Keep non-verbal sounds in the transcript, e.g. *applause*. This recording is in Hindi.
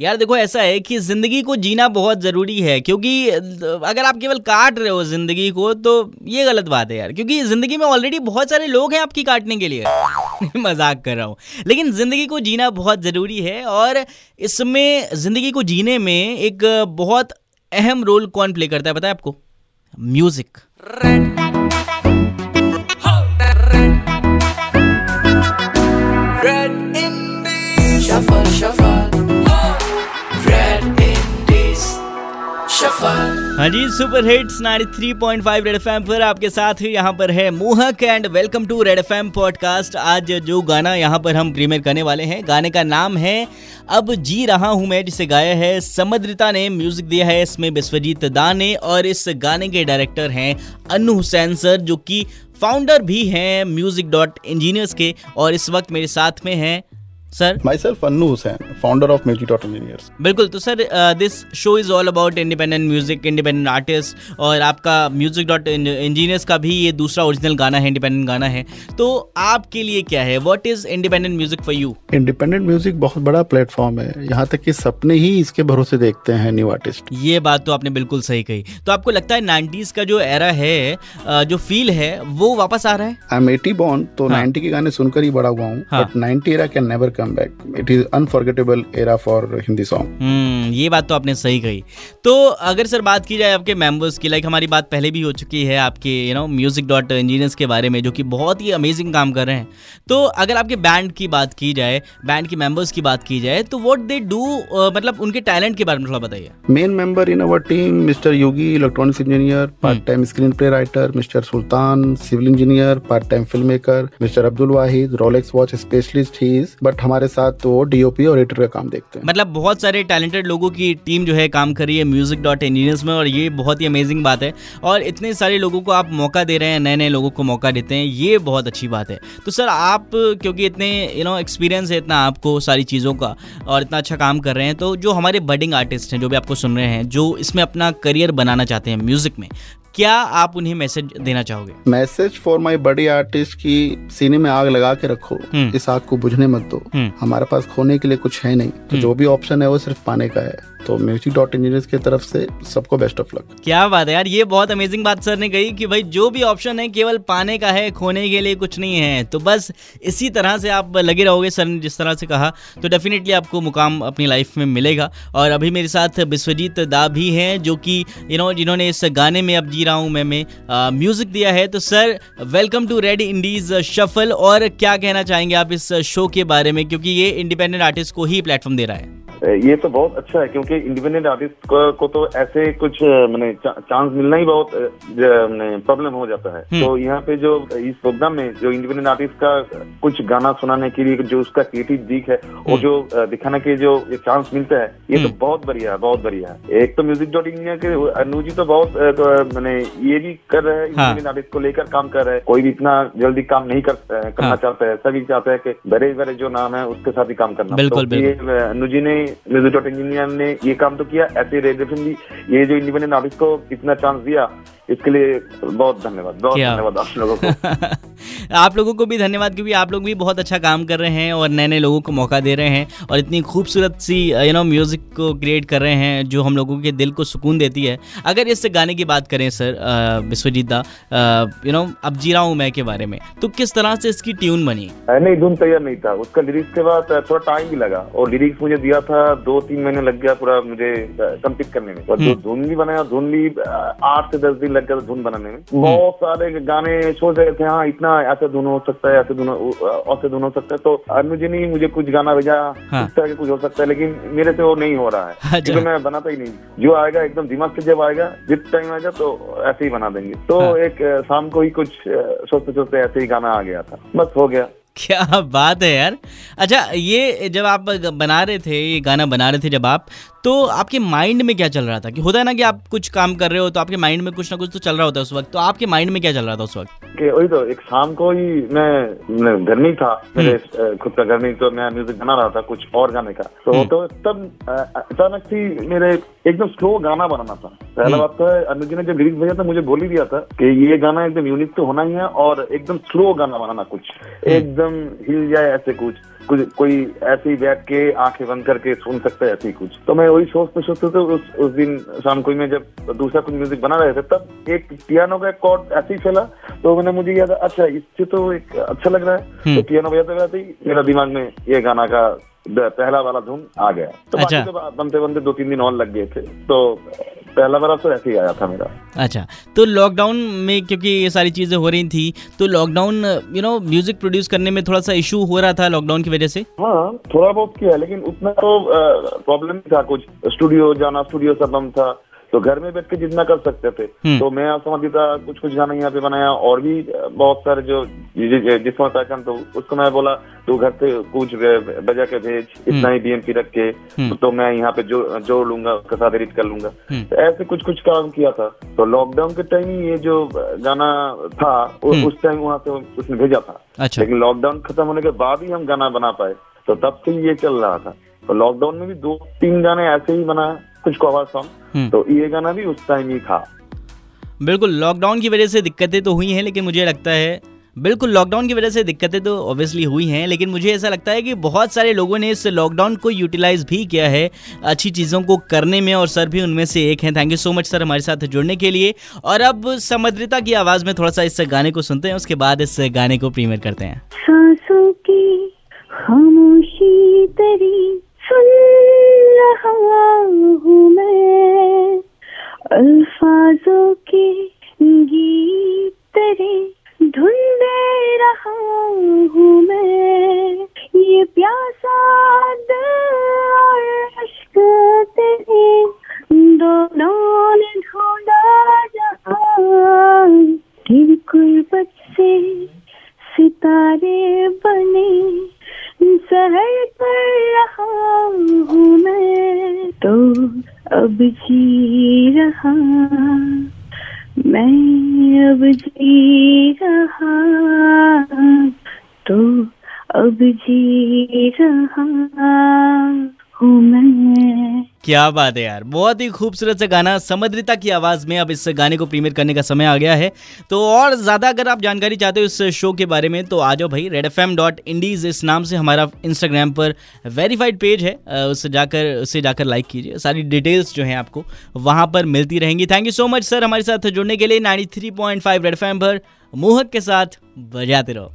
यार देखो ऐसा है कि ज़िंदगी को जीना बहुत ज़रूरी है क्योंकि अगर आप केवल काट रहे हो ज़िंदगी को तो ये गलत बात है यार क्योंकि ज़िंदगी में ऑलरेडी बहुत सारे लोग हैं आपकी काटने के लिए मज़ाक कर रहा हूँ लेकिन ज़िंदगी को जीना बहुत ज़रूरी है और इसमें ज़िंदगी को जीने में एक बहुत अहम रोल कौन प्ले करता है है आपको म्यूज़िक Shuffle, shuffle. हाँ जी सुपर हिट्स 93.5 रेड एफएम पर आपके साथ ही यहाँ पर है Mohak and welcome to Red FM podcast आज जो गाना यहाँ पर हम प्रीमियर करने वाले हैं, गाने का नाम है अब जी रहा हूँ मैं, जिसे गाया है समद्रिता ने म्यूज़िक दिया है इसमें विश्वजीत दा ने और इस गाने के डायरेक्टर हैं अनु हुसैन सर, जो कि फाउंडर भी हैं म्यूज़िक डॉट इंजीनियर्स के और इस वक्त मेरे साथ में हैं sir myself Annu Hussain founder of music dot engineers बिल्कुल तो sir this show is all about independent music independent artist और आपका म्यूज़िक डॉट इंजीनियर्स का भी ये दूसरा ओरिजिनल गाना है इंडिपेंडेंट गाना है। तो आपके लिए क्या है? What is independent music for you independent music बहुत बड़ा प्लेटफॉर्म है। यहाँ तक कि सपने ही इसके भरोसे देखते हैं न्यू आर्टिस्ट ये बात तो आपने बिल्कुल सही कही। तो आपको लगता है नाइनटीज का जो एरा है जो फील है वो वापस आ रहा है? आई एम एटी बॉर्न तो नाइनटी हाँ. के गाने सुनकर ही बड़ा हुआ हूँ। But ninety era can never come back it is unforgettable era for Hindi song ये बात तो आपने सही कही। तो अगर सर बात की जाए आपके मेंबर्स की लाइक हमारी बात पहले भी हो चुकी है आपके you know music dot engineers के बारे में जो कि बहुत ही अमेजिंग काम कर रहे हैं। तो अगर आपके बैंड की बात की जाए बैंड के मेंबर्स की बात की जाए तो व्हाट दे डू मतलब उनके टैलेंट के बारे में थोड़ा बताइए। Main member in our team mister Yogi electronics engineer part time screenplay writer mister Sultan civil engineer part time film maker mister Abdul Wahid Rolex watch specialist he is but हमारे साथ तो डीओपी और एडिटर का काम देखते हैं। मतलब बहुत सारे टैलेंटेड लोगों की टीम जो है काम कर रही है म्यूज़िक डॉट इंजीनियर्स में और ये बहुत ही अमेजिंग बात है। और इतने सारे लोगों को आप मौका दे रहे हैं नए नए लोगों को मौका देते हैं, ये बहुत अच्छी बात है। तो सर, आप, क्योंकि इतने यू नो एक्सपीरियंस है इतना आपको सारी चीज़ों का और इतना अच्छा काम कर रहे हैं तो जो हमारे बडिंग आर्टिस्ट हैं, जो भी आपको सुन रहे हैं, जो इसमें अपना करियर बनाना चाहते हैं म्यूज़िक में क्या आप उन्हें मैसेज देना चाहोगे मैसेज फॉर माई बड़ी आर्टिस्ट की सीने में आग लगा के रखो हम्म। इस आग को बुझने मत दो हम्म। हमारे पास खोने के लिए कुछ है नहीं तो हम्म। जो भी ऑप्शन है वो सिर्फ़ पाने का है तो म्यूज़िक डॉट इंजीनियर्स की तरफ़ से सबको बेस्ट ऑफ़ लक क्या बात है यार, ये बहुत अमेजिंग बात सर ने कही कि भाई जो भी ऑप्शन है केवल पाने का है, खोने के लिए कुछ नहीं है। तो बस इसी तरह से आप लगे रहोगे सर ने जिस तरह से कहा तो डेफिनेटली आपको मुकाम अपनी लाइफ में मिलेगा। और अभी मेरे साथ विश्वजीत दा भी हैं, जो कि यू नो जिन्होंने इस गाने में अब जी रहा हूँ, में म्यूज़िक दिया है। तो sir welcome to Red Indies shuffle और क्या कहना चाहेंगे आप इस शो के बारे में? क्योंकि ये इंडिपेंडेंट आर्टिस्ट को ही प्लेटफॉर्म दे रहा है। ये तो बहुत अच्छा है क्योंकि इंडिपेंडेंट आर्टिस्ट को, को तो ऐसे कुछ मैंने चांस मिलना ही बहुत प्रॉब्लम हो जाता है हम्म। तो यहाँ पे जो इस प्रोग्राम में जो इंडिपेंडेंट आर्टिस्ट का कुछ गाना सुनाने के लिए जो उसका क्रिएटिव दिख है वो हम्म। जो दिखाने के जो चांस मिलता है ये तो हम्म। बहुत बढ़िया है बहुत बढ़िया है एक तो म्यूज़िक डॉट इंडिया के अनु जी तो बहुत तो, मैंने ये भी कर रहे हैं इंडिपेंडेंट हाँ। आर्टिस्ट को लेकर काम कर रहे हैं कोई भी इतना जल्दी काम नहीं कर करना हाँ। चाहता है सभी चाहते हैं कि बड़े बड़े जो नाम है उसके साथ ही काम करना बिल्कुल तो अनु जी ने म्यूज़िक डॉट इंजीनियर ने ये काम तो किया ऐसे रेडियो भी ये जो इंडिपेंडेंट आर्टिस्ट को इतना चांस दिया इसके लिए बहुत धन्यवाद बहुत धन्यवाद आप लोगों को। *laughs* आप लोगों को भी धन्यवाद क्योंकि आप लोग भी बहुत अच्छा काम कर रहे हैं और नए नए लोगों को मौका दे रहे हैं और इतनी खूबसूरत सी यू नो म्यूज़िक को क्रिएट कर रहे हैं जो हम लोगों के दिल को सुकून देती है। अगर इस गाने की बात करें सर विश्वजीत दा यू नो अब जी रहा हूँ मैं के बारे में। तो किस तरह से इसकी ट्यून बनी? नहीं धुन तैयार नहीं था। उसका लिरिक्स के बाद थोड़ा टाइम भी लगा। और लिरिक्स मुझे दिया था दो तीन महीने लग गया पूरा मुझे कंप्लीट करने में। और धुन भी बनाया धुन भी आठ से दस दिन लग गया धुन बनाने में। हम्म। बहुत सारे गाने सोच रहे थे हाँ इतना ऐसे धुन हो सकता है ऐसे धुन ऐसे धुन हो सकता है। तो अनु जी ने मुझे कुछ गाना भेजा हाँ। कुछ हो सकता है लेकिन मेरे से वो नहीं हो रहा है। *laughs* अच्छा। क्योंकि मैं बनाता ही नहीं। जो आएगा एकदम दिमाग से जब आएगा जिस टाइम आएगा तो ऐसे ही बना देंगे। तो हाँ। एक शाम को ही कुछ सोचते सोचते ऐसे ही गाना आ गया था। बस हो गया। क्या बात है यार। अच्छा ये जब आप बना रहे थे ये गाना बना रहे थे जब आप तो आपके माइंड में क्या चल रहा था? कि होता है ना कि आप कुछ काम कर रहे हो तो आपके माइंड में कुछ ना कुछ तो चल रहा होता है उस वक्त। तो आपके माइंड में क्या चल रहा था उस वक्त? वही तो एक शाम को ही मैं घर में था मेरे हम्म। खुद का घर में तो मैं म्यूज़िक बना रहा था कुछ और गाने का। तो, हम्म। तो तब अचानक ही मेरे एकदम स्लो गाना बनाना था। पहला बात तो है अनुज जी ने जब लिरिक्स भेजा था मुझे बोल ही दिया था कि ये गाना एकदम यूनिक तो होना ही है और एकदम स्लो गाना बनाना कुछ। एकदम हिल जाए ऐसे कुछ। कुछ कोई ऐसे ही बैठ के आँखें बंद करके सुन सकता है ऐसे ही कुछ। तो मैं वही सोचते सोचते थे उस उस दिन शाम को मैं जब दूसरा कुछ म्यूज़िक बना रहे थे तब एक पियानो का कॉर्ड ऐसे ही चला तो मैंने मुझे याद अच्छा इससे तो एक अच्छा लग रहा है। तो पियानो बजाते बजाते ही मेरा दिमाग में ये गाना का पहला वाला धुन आ गया। तो अच्छा। बाकी तो बनते बनते दो तीन दिन और लग गए थे। तो पहला बार तो ऐसे ही आया था मेरा। अच्छा तो लॉकडाउन में क्योंकि ये सारी चीज़ें हो रही थी तो lockdown you know music produce करने में थोड़ा सा इशू हो रहा था लॉकडाउन की वजह से? हाँ थोड़ा बहुत किया लेकिन उतना तो प्रॉब्लम था कुछ। स्टूडियो जाना स्टूडियो सब बंद था। तो घर में बैठ के जितना कर सकते थे। हम्म। तो मैं समझता कुछ कुछ गाना यहाँ पे बनाया और भी बहुत सारे जो जिसमें पहचान तो उसको मैं बोला तू घर से कुछ बजा के भेज इतना ही बीएमपी रख के हम्म। तो मैं यहाँ पे जो जोड़ लूँगा उसके साथ एडिट कर लूँगा। हम्म। तो ऐसे कुछ कुछ काम किया था। तो लॉकडाउन के टाइम ही ये जो गाना था हम्म। उस टाइम वहाँ से उसने भेजा था। अच्छा। लेकिन लॉकडाउन खत्म होने के बाद ही हम गाना बना पाए। तो तब से ये चल रहा था। तो लॉकडाउन में भी दो तीन गाने ऐसे ही बना कुछ कवर सॉन्ग हम्म। तो ये गाना भी उस टाइम ही था। बिल्कुल लॉकडाउन की वजह से दिक्कतें तो हुई हैं लेकिन मुझे लगता है बिल्कुल लॉकडाउन की वजह से दिक्कतें तो ऑब्वियसली हुई हैं लेकिन मुझे ऐसा लगता है कि बहुत सारे लोगों ने इस लॉकडाउन को यूटिलाइज भी किया है अच्छी चीज़ों को करने में और सर भी उनमें से एक हैं। Thank you so much sir हमारे साथ जुड़ने के लिए। और अब समुद्रिता की आवाज़ में थोड़ा सा इस गाने को सुनते हैं उसके बाद इस गाने को प्रीमियर करते हैं। सांसों की खामोशी तेरी सुन तो अब जी रहा मैं अब जी रहा तो अब जी रहा हूँ मैं। क्या बात है यार। बहुत ही खूबसूरत सा गाना समद्रिता की आवाज़ में अब इस गाने को प्रीमियर करने का समय आ गया है। तो और ज़्यादा अगर आप जानकारी चाहते हो इस शो के बारे में तो आ जाओ भाई Red F M dot Indies इस नाम से हमारा इंस्टाग्राम पर वेरीफाइड पेज है। उससे जाकर उससे जाकर लाइक कीजिए। सारी डिटेल्स जो हैं आपको वहाँ पर मिलती रहेंगी। Thank you so much sir हमारे साथ जुड़ने के लिए। Ninety three point five Red F M पर मोहक के साथ बजाते रहो।